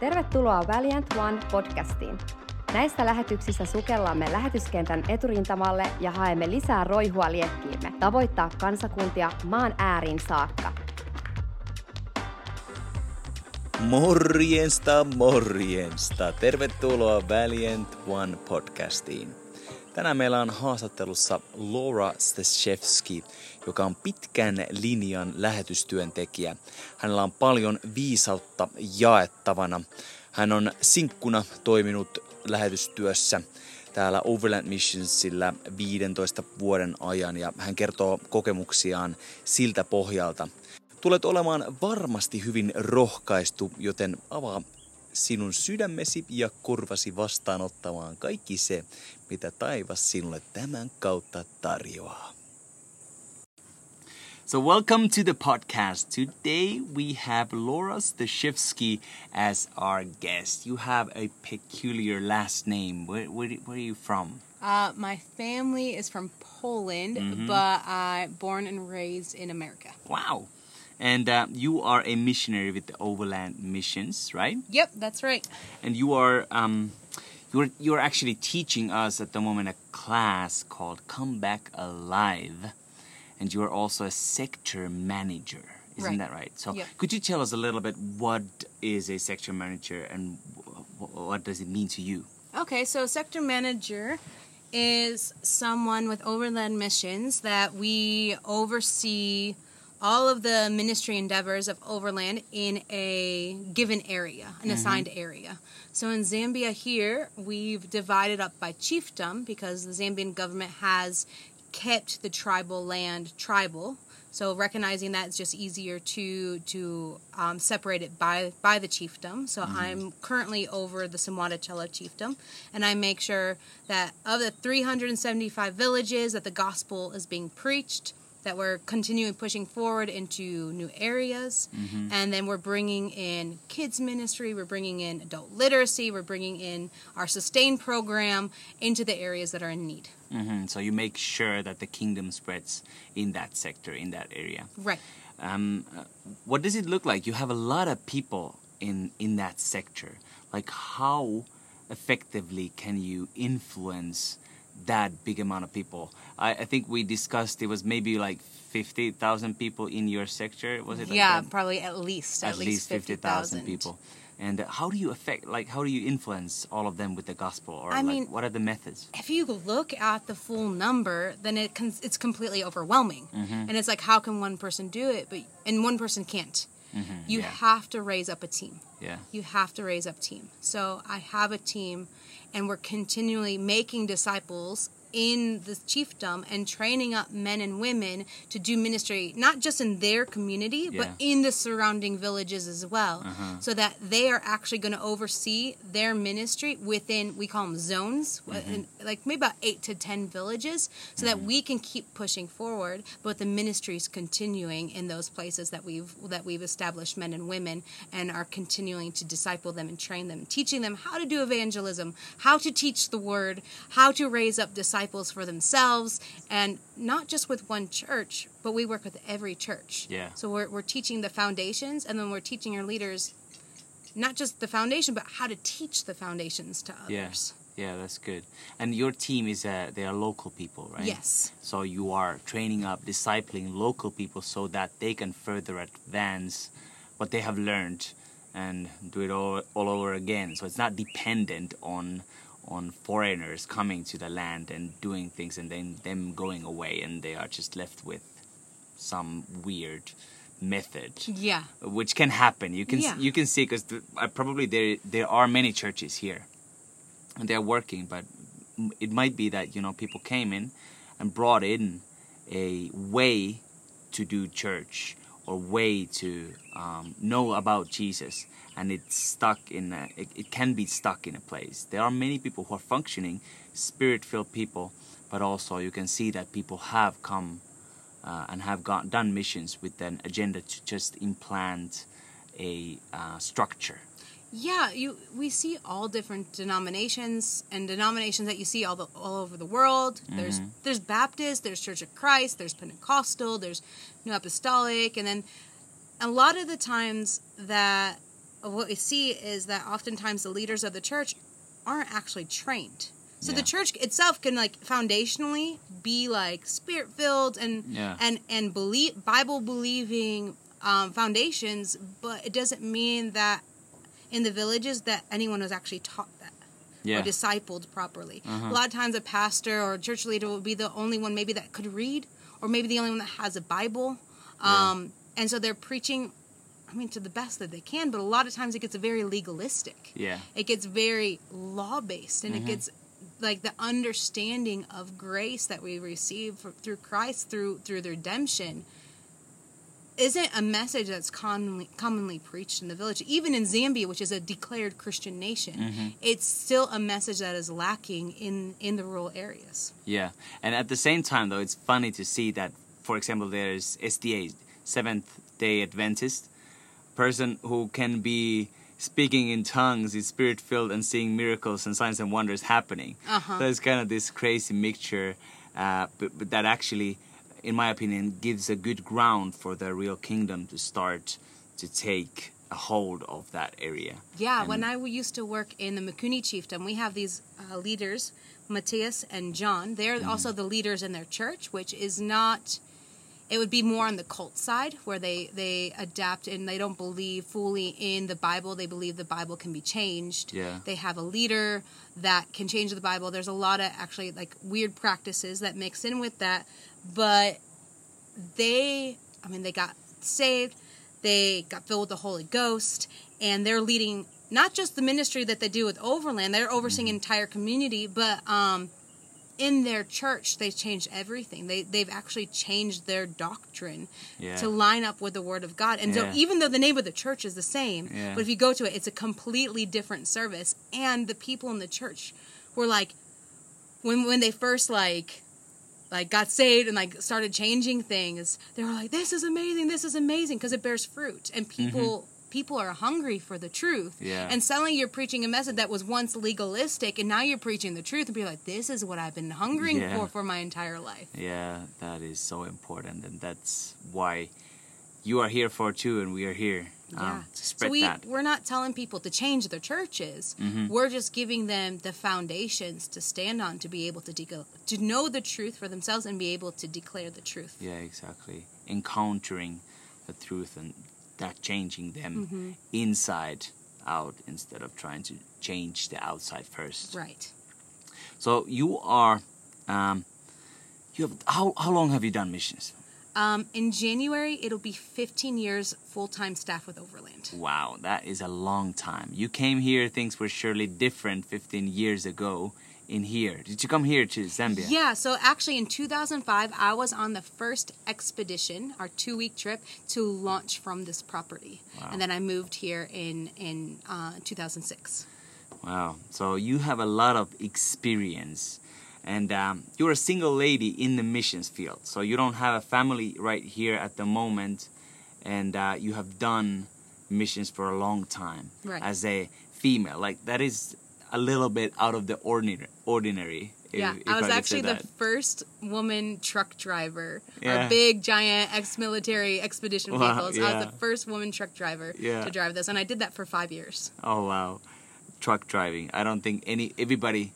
Tervetuloa Valiant One podcastiin. Näissä lähetyksissä sukellamme lähetyskentän eturintamalle ja haemme lisää roihua liekkiimme, tavoittaa kansakuntia maan ääriin saakka. Morjensta, morjensta. Tervetuloa Valiant One podcastiin. Tänään meillä on haastattelussa Laura Steshevski, joka on pitkän linjan lähetystyöntekijä. Hänellä on paljon viisautta jaettavana. Hän on sinkkuna toiminut lähetystyössä täällä Overland Missionsilla 15 vuoden ajan ja hän kertoo kokemuksiaan siltä pohjalta. Tulet olemaan varmasti hyvin rohkaistu, joten avaa sinun sydämesi ja kurvasi vastaanottamaan kaikki se, mitä taivas sinulle tämän kautta tarjoaa. So welcome to the podcast. Today we have Laura Stashevsky as our guest. You have a peculiar last name. Where, where, where are you from? Uh, my family is from Poland, mm-hmm. but I born and raised in America. Wow. And uh, you are a missionary with the Overland Missions, right? Yep, that's right. And you are um, you're you're actually teaching us at the moment a class called Come Back Alive, and you are also a sector manager. Isn't right. that right? So, yep. could you tell us a little bit what is a sector manager and what does it mean to you? Okay, so sector manager is someone with Overland Missions that we oversee all of the ministry endeavors of Overland in a given area, an mm-hmm. assigned area. So in Zambia here, we've divided up by chiefdom because the Zambian government has kept the tribal land tribal. So recognizing that it's just easier to to um, separate it by by the chiefdom. So mm-hmm. I'm currently over the Simwatachela chiefdom, and I make sure that of the 375 villages that the gospel is being preached, that we're continuing pushing forward into new areas. Mm-hmm. And then we're bringing in kids ministry, we're bringing in adult literacy, we're bringing in our sustain program into the areas that are in need. Mm-hmm. So you make sure that the kingdom spreads in that sector, in that area. Right. Um, uh, what does it look like? You have a lot of people in in that sector. Like how effectively can you influence that big amount of people. I, I think we discussed it was maybe like fifty thousand people in your sector. Was it? Like yeah, that? probably at least at, at least fifty thousand people. And how do you affect, like, how do you influence all of them with the gospel, or I like, mean, what are the methods? If you look at the full number, then it can, it's completely overwhelming, mm-hmm. and it's like, how can one person do it, but and one person can't? Mm-hmm, you yeah. have to raise up a team. Yeah. You have to raise up team. So I have a team and we're continually making disciples in the chiefdom and training up men and women to do ministry not just in their community yeah. but in the surrounding villages as well uh-huh. so that they are actually going to oversee their ministry within we call them zones mm-hmm. like maybe about 8 to 10 villages so mm-hmm. that we can keep pushing forward but the ministry is continuing in those places that we've that we've established men and women and are continuing to disciple them and train them teaching them how to do evangelism how to teach the word how to raise up disciples disciples for themselves and not just with one church, but we work with every church. Yeah. So we're, we're teaching the foundations and then we're teaching our leaders not just the foundation, but how to teach the foundations to others. Yeah. Yeah, that's good. And your team is uh, they are local people, right? Yes. So you are training up, discipling local people so that they can further advance what they have learned and do it all, all over again. So it's not dependent on on foreigners coming to the land and doing things and then them going away and they are just left with some weird method. Yeah. Which can happen. You can yeah. you can see because uh, probably there there are many churches here. And they're working but it might be that you know people came in and brought in a way to do church or way to um, know about jesus and it's stuck in a, it, it can be stuck in a place. There are many people who are functioning spirit filled people but also you can see that people have come uh, and have got, done missions with an agenda to just implant a uh, structure yeah, you we see all different denominations and denominations that you see all the, all over the world. Mm-hmm. There's there's Baptist, there's Church of Christ, there's Pentecostal, there's New Apostolic, and then a lot of the times that what we see is that oftentimes the leaders of the church aren't actually trained. So Yeah. the church itself can like foundationally be like spirit filled and Yeah. and and believe Bible believing um, foundations, but it doesn't mean that in the villages that anyone was actually taught that Yeah. or discipled properly. Uh-huh. A lot of times, a pastor or a church leader will be the only one maybe that could read, or maybe the only one that has a Bible. Um, And so they're preaching, I mean, to the best that they can, but a lot of times it gets very legalistic. Yeah. It gets very law based, and Mhm. it gets like the understanding of grace that we receive for, through Christ through through the redemption isn't a message that's commonly commonly preached in the village. Even in Zambia, which is a declared Christian nation, Mhm. it's still a message that is lacking in in the rural areas. Yeah, and at the same time, though, it's funny to see that, for example, there's SDA, Seventh Day Adventist, person who can be speaking in tongues, is spirit filled, and seeing miracles and signs and wonders happening. Uh-huh. So it's kind of this crazy mixture, uh, but, but that actually, in my opinion, gives a good ground for the real kingdom to start to take a hold of that area. Yeah, And- when I used to work in the Mukuni chiefdom, we have these uh, leaders, Matthias and John. They're Mm-hmm. also the leaders in their church, which is not. It would be more on the cult side, where they they adapt and they don't believe fully in the Bible. They believe the Bible can be changed. Yeah. They have a leader that can change the Bible. There's a lot of actually like weird practices that mix in with that, but they i mean they got saved they got filled with the holy ghost and they're leading not just the ministry that they do with overland they're overseeing an entire community but um in their church they changed everything. They they've actually changed their doctrine Yeah. to line up with the word of god. And Yeah. so even though the name of the church is the same Yeah. but if you go to it it's a completely different service. And the people in the church were like when when they first like like got saved and like started changing things they were like this is amazing. This is amazing. Because it bears fruit. And mm-hmm. people people are hungry for the truth Mm-hmm. Yeah. and suddenly you're preaching a message that was once legalistic and now you're preaching the truth and be like this is what i've been hungering Yeah. for for my entire life Yeah, that is so important, and that's why you are here for too, and we are here um, yeah to spread so we that. we're not telling people to change their churches Mhm. we're just giving them the foundations to stand on to be able to de- to know the truth for themselves and be able to declare the truth Yeah, exactly. Encountering the truth and that changing them Mm-hmm. inside out instead of trying to change the outside first. right So you are, um, you have how how long have you done missions? Um, in January, it'll be 15 years full time staff with Overland. Wow, that is a long time. You came here, things were surely different 15 years ago in here. Did you come here to Zambia? Yeah, so actually in 2005, I was on the first expedition, our two week trip, to launch from this property. Wow. And then I moved here in, in uh, 2006. Wow. So you have a lot of experience. And um, you're a single lady in the missions field. So you don't have a family right here at the moment. And uh, you have done missions for a long time Right. as a female. Like, that is a little bit out of the ordinary. ordinary if- yeah, if I was say actually the first woman truck driver. Yeah. Our big, giant ex military expedition Wow, vehicles. I was the first woman truck driver Yeah. to drive this, and I did that for five years. Oh wow, truck driving. I don't think any everybody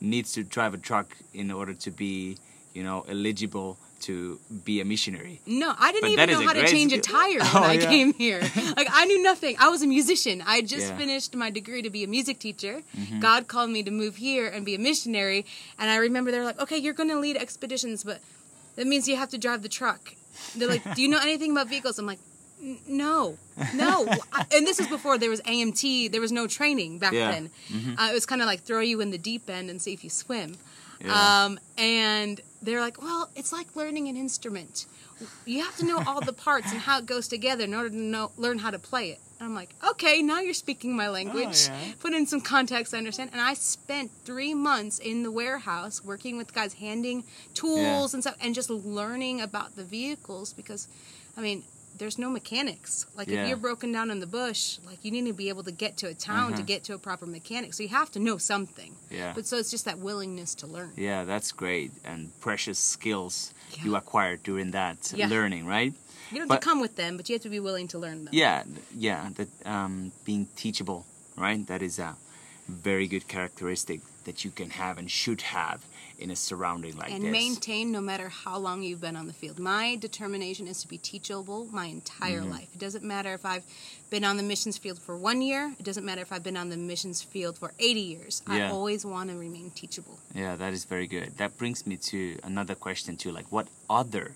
needs to drive a truck in order to be, you know, eligible to be a missionary. No, I didn't But even know how to change a skill. tire Oh, when I yeah. came here. Like I knew nothing. I was a musician. I just Yeah. finished my degree to be a music teacher. Mm-hmm. God called me to move here and be a missionary. And I remember they're like, "Okay, you're going to lead expeditions, but that means you have to drive the truck." They're like, "Do you know anything about vehicles?" I'm like, "No, no." And this is before there was AMT. There was no training back Yeah. then. Uh, it was kind of like throw you in the deep end and see if you swim. Yeah. Um, and they're like, well, it's like learning an instrument. You have to know all the parts and how it goes together in order to know learn how to play it. And I'm like, okay, now you're speaking my language. Oh, yeah. Put in some context, I understand. And I spent three months in the warehouse working with guys, handing tools and stuff, and just learning about the vehicles because, I mean, there's no mechanics. Like Yeah. if you're broken down in the bush, like you need to be able to get to a town to Uh-huh. get to a proper mechanic. So you have to know something. Yeah. But so it's just that willingness to learn. Yeah, that's great. And precious skills Yeah. you acquired during that Yeah. learning, right? You don't have to come with them, but you have to be willing to learn them. Yeah, yeah. That um, being teachable, right? That is a very good characteristic that you can have and should have in a surrounding like and this. maintain no matter how long you've been on the field. My determination is to be teachable my entire Mm-hmm. life. It doesn't matter if I've been on the missions field for one year. It doesn't matter if I've been on the missions field for 80 years. I always want to remain teachable. Yeah, that is very good. That brings me to another question too. Like, what other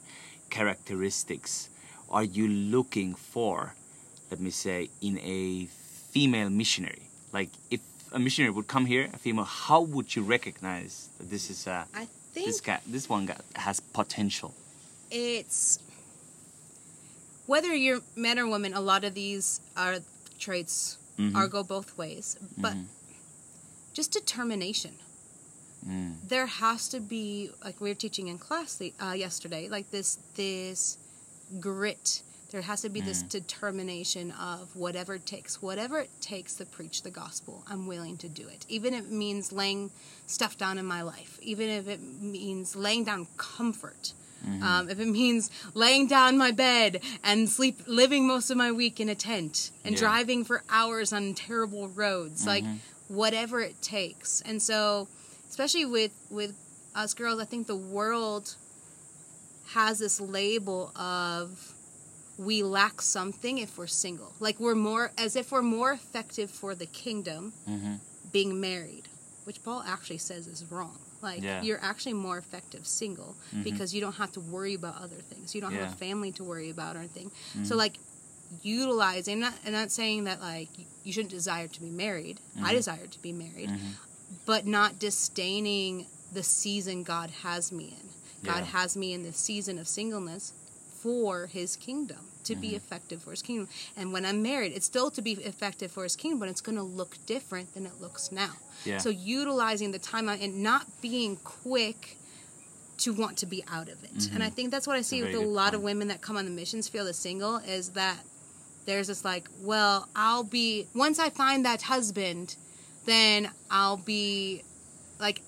characteristics are you looking for? Let me say in a female missionary. Like, if a missionary would come here, a female, how would you recognize that this is a I think this guy, this one guy has potential? it's whether you're man or woman, a lot of these are traits Mhm. are go both ways. But Mhm. just determination. Mm. there has to be like we were teaching in class uh, yesterday like this this grit there has to be this Mm. determination of whatever it takes whatever it takes to preach the gospel i'm willing to do it even if it means laying stuff down in my life even if it means laying down comfort Mm-hmm. um, if it means laying down my bed and sleep living most of my week in a tent and Yeah. driving for hours on terrible roads like whatever it takes and so especially with with us girls i think the world has this label of we lack something if we're single. Like we're more as if we're more effective for the kingdom Mhm. being married which paul actually says is wrong. Like Yeah. you're actually more effective single mm-hmm. because you don't have to worry about other things. You don't have a family to worry about or anything. So mm-hmm. like utilizing not and not saying that like you shouldn't desire to be married. I mm-hmm. desire to be married but not disdaining the season god has me in. God Yeah. has me in the season of singleness for his kingdom to be effective for his kingdom and when i'm married it's still to be effective for his kingdom but it's going to look different than it looks now Yeah. so utilizing the time out and not being quick to want to be out of it. And I think that's what I see Mm-hmm. with a lot of women that come on the missions field as single is that there's this like, well, I'll be once I find that husband, then I'll be like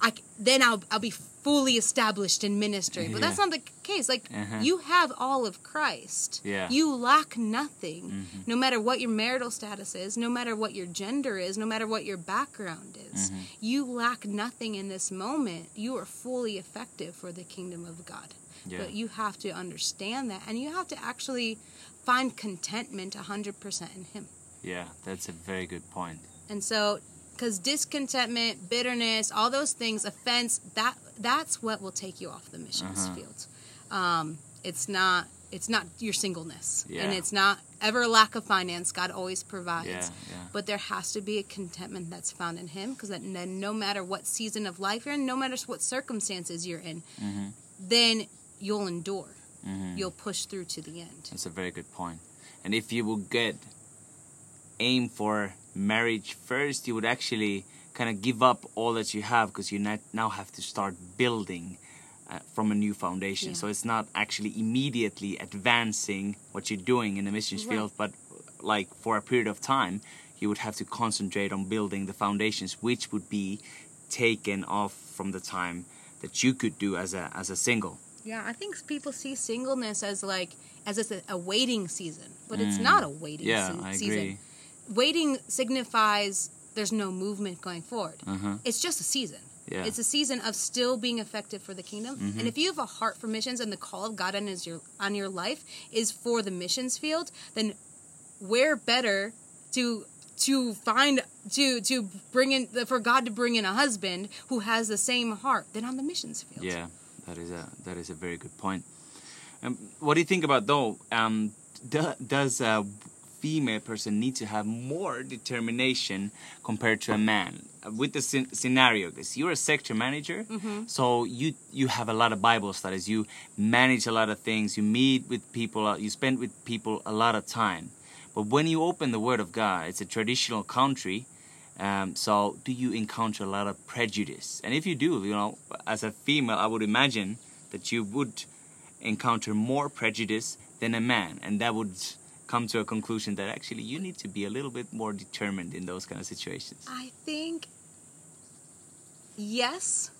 I then I'll I'll be fully established in ministry. But that's not the case. Like Uh-huh. you have all of Christ. Yeah. You lack nothing. Mm-hmm. No matter what your marital status is, no matter what your gender is, no matter what your background is. Mm-hmm. You lack nothing in this moment. You are fully effective for the kingdom of God. Yeah. But you have to understand that and you have to actually find contentment 100% in him. Yeah, that's a very good point. And so cuz discontentment, bitterness, all those things, offense, that that's what will take you off the missions Uh-huh. field. Um it's not it's not your singleness and it's not ever lack of finance. God always provides. Yeah, yeah. But there has to be a contentment that's found in Him because then no matter what season of life you're in, no matter what circumstances you're in, Mm-hmm. then you'll endure. You'll push through to the end. That's a very good point. And if you will get aim for marriage first, you would actually kind of give up all that you have because you not, now have to start building uh, from a new foundation. Yeah. So it's not actually immediately advancing what you're doing in the missions Right. field, but like for a period of time, you would have to concentrate on building the foundations, which would be taken off from the time that you could do as a as a single. Yeah, I think people see singleness as like as it's a, a waiting season, but it's not a waiting Mm. Yeah, se- I season. Waiting signifies there's no movement going forward. Uh-huh. It's just a season. Yeah. Mm-hmm. It's a season of still being effective for the kingdom. And if you have a heart for missions and the call of God on is your on your life is for the missions field, then where better to to find to to bring in for God to bring in a husband who has the same heart than on the missions field. Yeah, that is a that is a very good point. Um, what do you think about though? Um, do, does a female person need to have more determination compared to a man Uh, with the scenario? Because you're a sector manager, so you you have a lot of Bible studies. You manage a lot of things. You meet with people. uh, You spend with people a lot of time. But when you open the Word of God, it's a traditional country. Um, so, do you encounter a lot of prejudice? And if you do, you know, as a female, I would imagine that you would encounter more prejudice than a man, and that would come to a conclusion that actually you need to be a little bit more determined in those kind of situations. I think yes,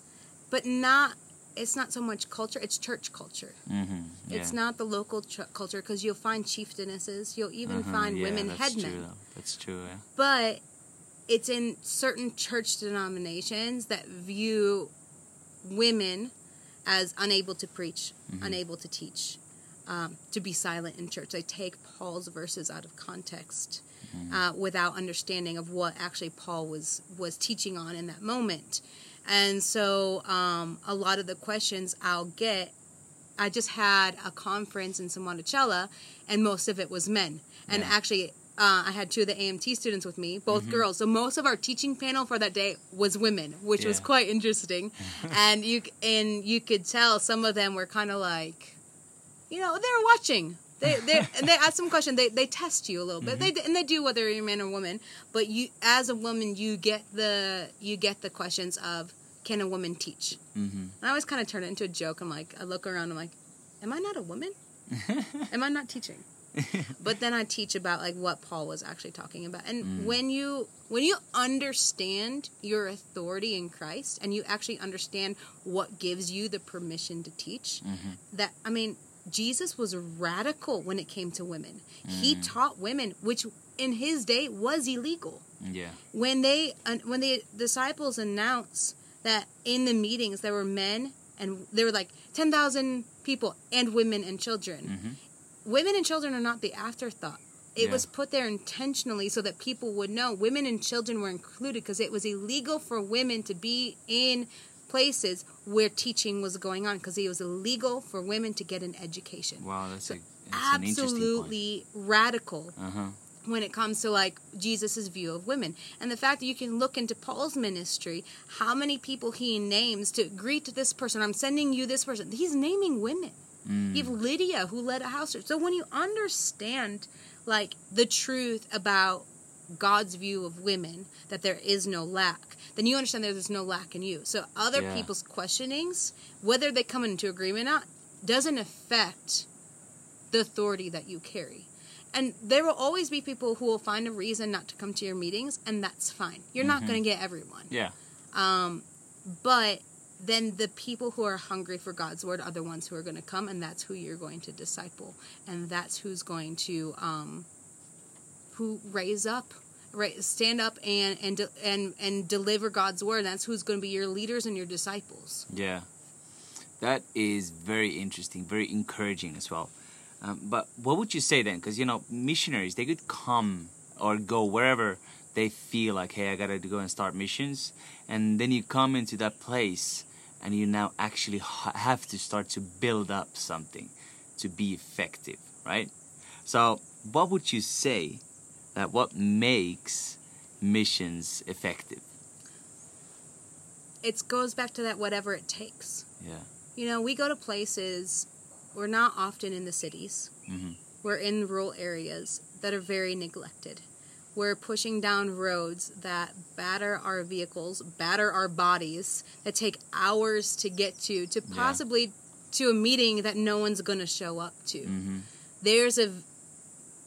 but not. It's not so much culture; it's church culture. Mm-hmm. Yeah. It's not the local ch- culture because you'll find chieftainesses, you'll even Uh-huh, find yeah, women that's headmen. True, that's true. Yeah. but it's in certain church denominations that view women as unable to preach, Mm-hmm. unable to teach, um, to be silent in church. They take Paul's verses out of context Mm-hmm. uh, without understanding of what actually Paul was was teaching on in that moment. And so, um, a lot of the questions I'll get I just had a conference in Monticello, and most of it was men. And Yeah. actually, uh, I had two of the AMT students with me, both girls. So most of our teaching panel for that day was women, which was quite interesting. and you and you could tell some of them were kind of like, you know, they're watching. They they they ask some question. They they test you a little bit. They mm-hmm. and they do whether you're a man or woman. But you as a woman, you get the you get the questions of can a woman teach? Mm-hmm. And I always kind of turn it into a joke. I'm like, I look around, I'm like, am I not a woman? am I not teaching? but then I teach about like what Paul was actually talking about. And mm. when you when you understand your authority in Christ and you actually understand what gives you the permission to teach, mm-hmm. that I mean, Jesus was radical when it came to women. He mm. taught women, which in his day was illegal Yeah. when they when the disciples announced that in the meetings there were men and there were like 10,000 people and women and children. Mm-hmm. Women and children are not the afterthought. It Yeah. was put there intentionally so that people would know women and children were included because it was illegal for women to be in places where teaching was going on because it was illegal for women to get an education. Wow, that's, a, that's an interesting point. Absolutely radical Uh-huh. when it comes to like Jesus's view of women and the fact that you can look into Paul's ministry how many people he names to greet this person I'm sending you this person he's naming women Mm. you have Lydia who led a house church so when you understand like the truth about God's view of women that there is no lack then you understand that there's no lack in you so other Yeah. people's questionings whether they come into agreement or not doesn't affect the authority that you carry. And there will always be people who will find a reason not to come to your meetings, and that's fine. You're not going to get everyone. Yeah. But then the people who are hungry for God's word are the ones who are going to come, and that's who you're going to disciple. And that's who's going to, um, who raise up. Right, stand up and and de- and and deliver God's word. That's who's going to be your leaders and your disciples. Yeah, that is very interesting, very encouraging as well. Um, but what would you say then? Because you know, missionaries they could come or go wherever they feel like, hey, I gotta go and start missions, and then you come into that place and you now actually ha- have to start to build up something to be effective, right? So, what would you say that what makes missions effective? It goes back to that whatever it takes. Yeah. You know, we go to places, we're not often in the cities. Mhm. We're in rural areas that are very neglected. We're pushing down roads that batter our vehicles, batter our bodies, that take hours to get to, to Yeah. possibly to a meeting that no one's going to show up to. Mm-hmm. There's a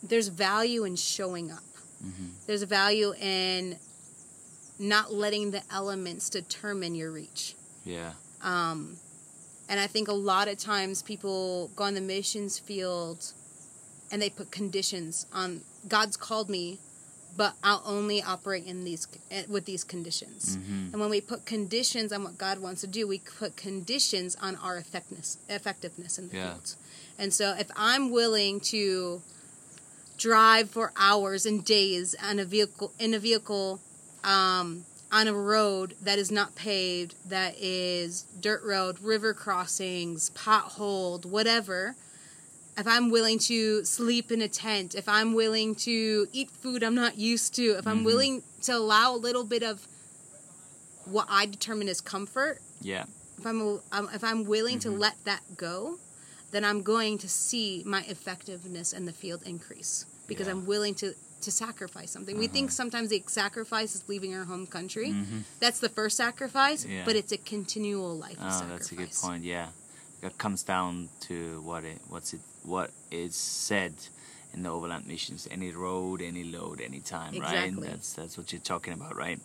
there's value in showing up. Mm-hmm. There's value in not letting the elements determine your reach. Yeah. Um, and I think a lot of times people go on the missions field and they put conditions on God's called me, but I'll only operate in these eh, with these conditions. Mhm. And when we put conditions on what God wants to do, we put conditions on our effectiveness effectiveness in the Yeah. field. And so if I'm willing to drive for hours and days on a vehicle in a vehicle um, on a road that is not paved, that is dirt road, river crossings, potholed, whatever. If I'm willing to sleep in a tent, if I'm willing to eat food I'm not used to, if I'm Mhm. willing to allow a little bit of what I determine as comfort, Yeah. if I'm if I'm willing Mm-hmm. to let that go, then I'm going to see my effectiveness in the field increase because Yeah. I'm willing to to sacrifice something. We think sometimes the sacrifice is leaving our home country. That's the first sacrifice, Mm-hmm. Yeah. but it's a continual life Oh, sacrifice. that's a good point. Yeah, it comes down to what it what's it what is said in the overland missions any road any load any time right Exactly. that's that's what you're talking about right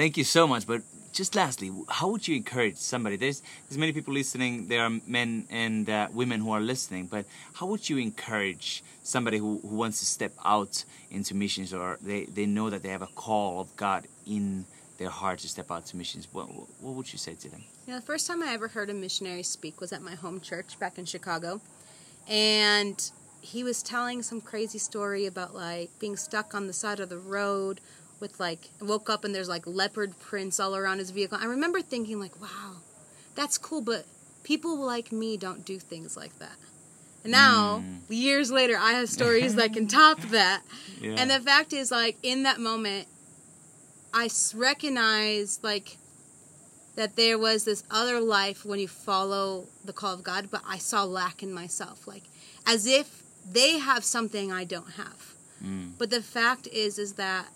thank you so much but just lastly how would you encourage somebody? There's there's many people listening. There are men and uh, women who are listening but how would you encourage somebody who, who wants to step out into missions or they, they know that they have a call of god in their heart to step out to missions? What, what would you say to them? Know, the first time I ever heard a missionary speak was at my home church back in Chicago. And he was telling some crazy story about like being stuck on the side of the road with like woke up and there's like leopard prints all around his vehicle. I remember thinking like, wow, that's cool, but people like me don't do things like that. And now, years later, I have stories that can top that. Yeah. And the fact is, like, in that moment, I recognized, like, that there was this other life when you follow the call of God, but I saw lack in myself. Like, as if they have something I don't have. Mm. But the fact is, is that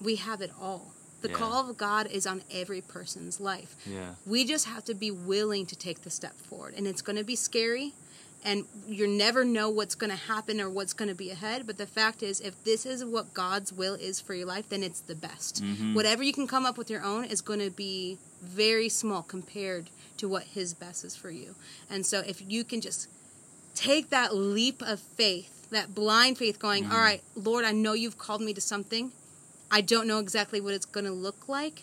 we have it all. The Yeah. call of God is on every person's life. yeah We just have to be willing to take the step forward. And it's going to be scary. And you never know what's going to happen or what's going to be ahead. But the fact is, if this is what God's will is for your life, then it's the best. Mm-hmm. Whatever you can come up with your own is going to be very small compared to what His best is for you. And so if you can just take that leap of faith, that blind faith, going, mm-hmm. All right, Lord, I know you've called me to something. I don't know exactly what it's going to look like,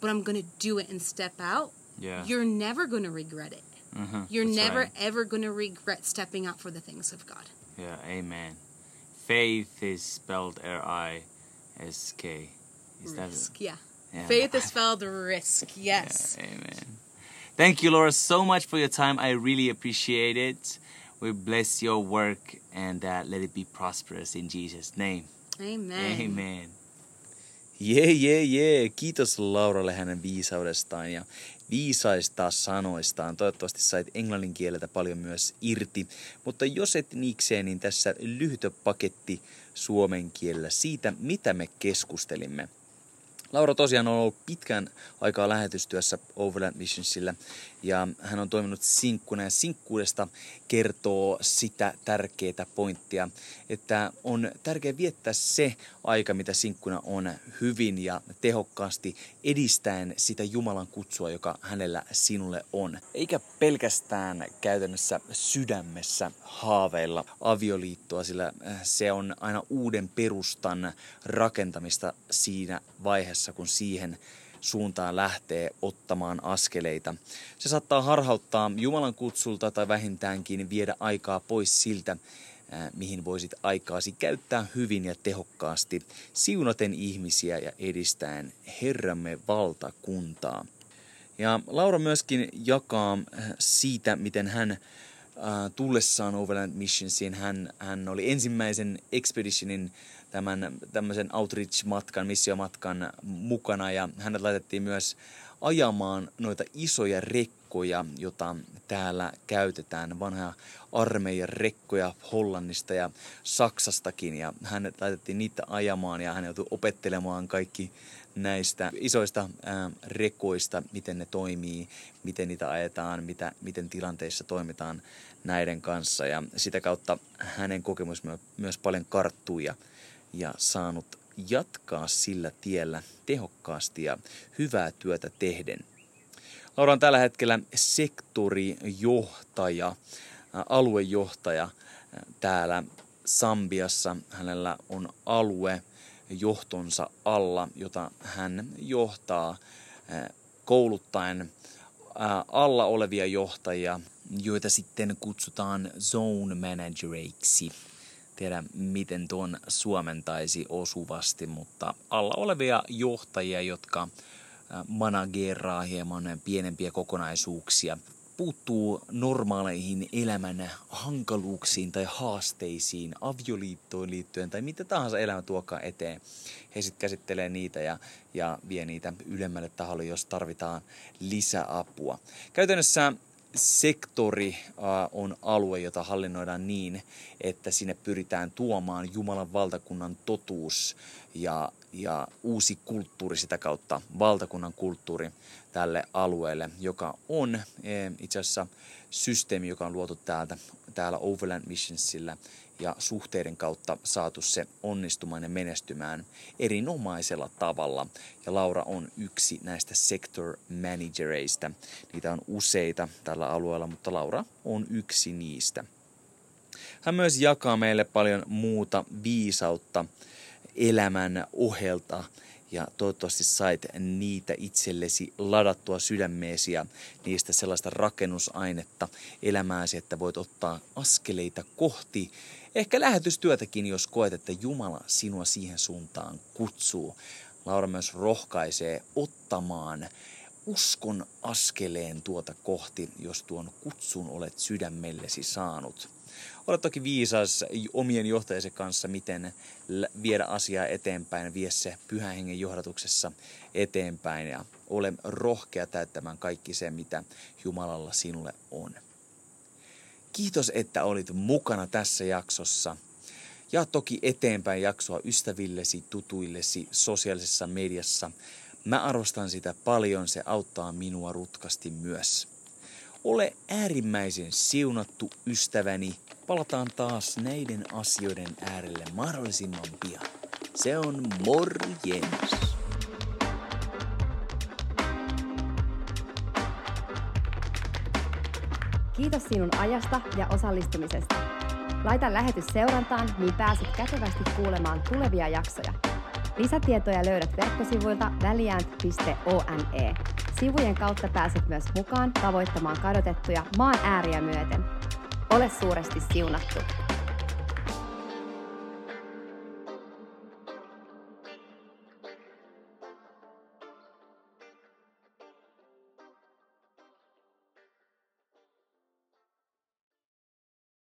but I'm going to do it and step out. yeah You're never going to regret it. Mhm, You're that's never right. ever going to regret stepping out for the things of God. Yeah, amen. Faith is spelled R I S K. Is that Risk, yeah. Yeah. Faith is spelled risk. Yes. Yeah, amen. Thank you, Laura, so much for your time. I really appreciate it. We bless your work and uh, let it be prosperous in Jesus' name. Amen. Amen. Jee, jee, jee. Kiitos Lauralle hänen viisaudestaan ja viisaista sanoistaan. Toivottavasti sait englannin kieleltä paljon myös irti. Mutta jos et niikseen, niin tässä lyhyt paketti suomen kielellä siitä, mitä me keskustelimme. Laura tosiaan on ollut pitkän aikaa lähetystyössä Overland Missionsillä ja hän on toiminut sinkkuna ja sinkkuudesta kertoo sitä tärkeää pointtia, että on tärkeää viettää se aika, mitä sinkkuna on hyvin ja tehokkaasti edistäen sitä Jumalan kutsua, joka hänellä sinulle on. Eikä pelkästään käytännössä sydämessä haaveilla avioliittoa, sillä äh, se on aina uuden perustan rakentamista siinä vaiheessa, kun siihen suuntaan lähtee ottamaan askeleita. Se saattaa harhauttaa Jumalan kutsulta tai vähintäänkin viedä aikaa pois siltä, mihin voisit aikaasi käyttää hyvin ja tehokkaasti, siunaten ihmisiä ja edistäen Herramme valtakuntaa. Ja Laura myöskin jakaa äh, siitä, miten hän äh, tullessaan Overland Missionsiin, hän, hän oli ensimmäisen Expeditionin tämän tämmöisen outreach-matkan, missiomatkan mukana. Ja hänet laitettiin myös ajamaan noita isoja rekkoja, jota täällä käytetään, vanhaa armeijan rekkoja Hollannista ja Saksastakin. Ja hänet laitettiin niitä ajamaan ja hän joutui opettelemaan kaikki näistä isoista ää, rekoista, miten ne toimii, miten niitä ajetaan, mitä, miten tilanteissa toimitaan näiden kanssa. Ja sitä kautta hänen kokemus myö- myös paljon karttuu ja, ja saanut jatkaa sillä tiellä tehokkaasti ja hyvää työtä tehden. Laura on tällä hetkellä sektorijohtaja, ää, aluejohtaja ää, täällä Sambiassa. Hänellä on alue johtonsa alla, jota hän johtaa ää, kouluttaen alla olevia johtajia, joita sitten kutsutaan zone managereiksi. Tiedä, miten tuon suomentaisi osuvasti, mutta alla olevia johtajia, jotka ää, manageraa hieman pienempiä kokonaisuuksia, puuttuu normaaleihin elämän hankaluuksiin tai haasteisiin, avioliittoon liittyen tai mitä tahansa elämä tuokaan eteen. He sitten käsittelee niitä ja, ja vie niitä ylemmälle taholle, jos tarvitaan lisäapua. Käytännössä sektori on alue, jota hallinnoidaan niin, että sinne pyritään tuomaan Jumalan valtakunnan totuus ja ja uusi kulttuuri sitä kautta, valtakunnan kulttuuri tälle alueelle, joka on itse asiassa systeemi, joka on luotu täältä, täällä Overland Missionsilla ja suhteiden kautta saatu se onnistumaan ja menestymään erinomaisella tavalla. Ja Laura on yksi näistä sector managereista. Niitä on useita tällä alueella, mutta Laura on yksi niistä. Hän myös jakaa meille paljon muuta viisautta elämän ohelta ja toivottavasti sait niitä itsellesi ladattua sydämeesi ja niistä sellaista rakennusainetta elämääsi, että voit ottaa askeleita kohti ehkä lähetystyötäkin, jos koet, että Jumala sinua siihen suuntaan kutsuu. Laura myös rohkaisee ottamaan uskon askeleen tuota kohti, jos tuon kutsun olet sydämellesi saanut. Olet toki viisas omien johtajasi kanssa, miten viedä asiaa eteenpäin, vie se pyhän hengen johdatuksessa eteenpäin ja ole rohkea täyttämään kaikki se, mitä Jumalalla sinulle on. Kiitos, että olit mukana tässä jaksossa. Ja toki eteenpäin jaksoa ystävillesi, tutuillesi sosiaalisessa mediassa. Mä arvostan sitä paljon, se auttaa minua rutkasti myös. Ole äärimmäisen siunattu ystäväni. Palataan taas näiden asioiden äärelle mahdollisimman pian. Se on morjens! Kiitos sinun ajasta ja osallistumisesta. Laita lähetys seurantaan, niin pääset kätevästi kuulemaan tulevia jaksoja. Lisätietoja löydät verkkosivuilta väliäänt.one. Sivujen kautta pääset myös mukaan tavoittamaan kadotettuja maan ääriä myöten. Ole suuresti siunattu!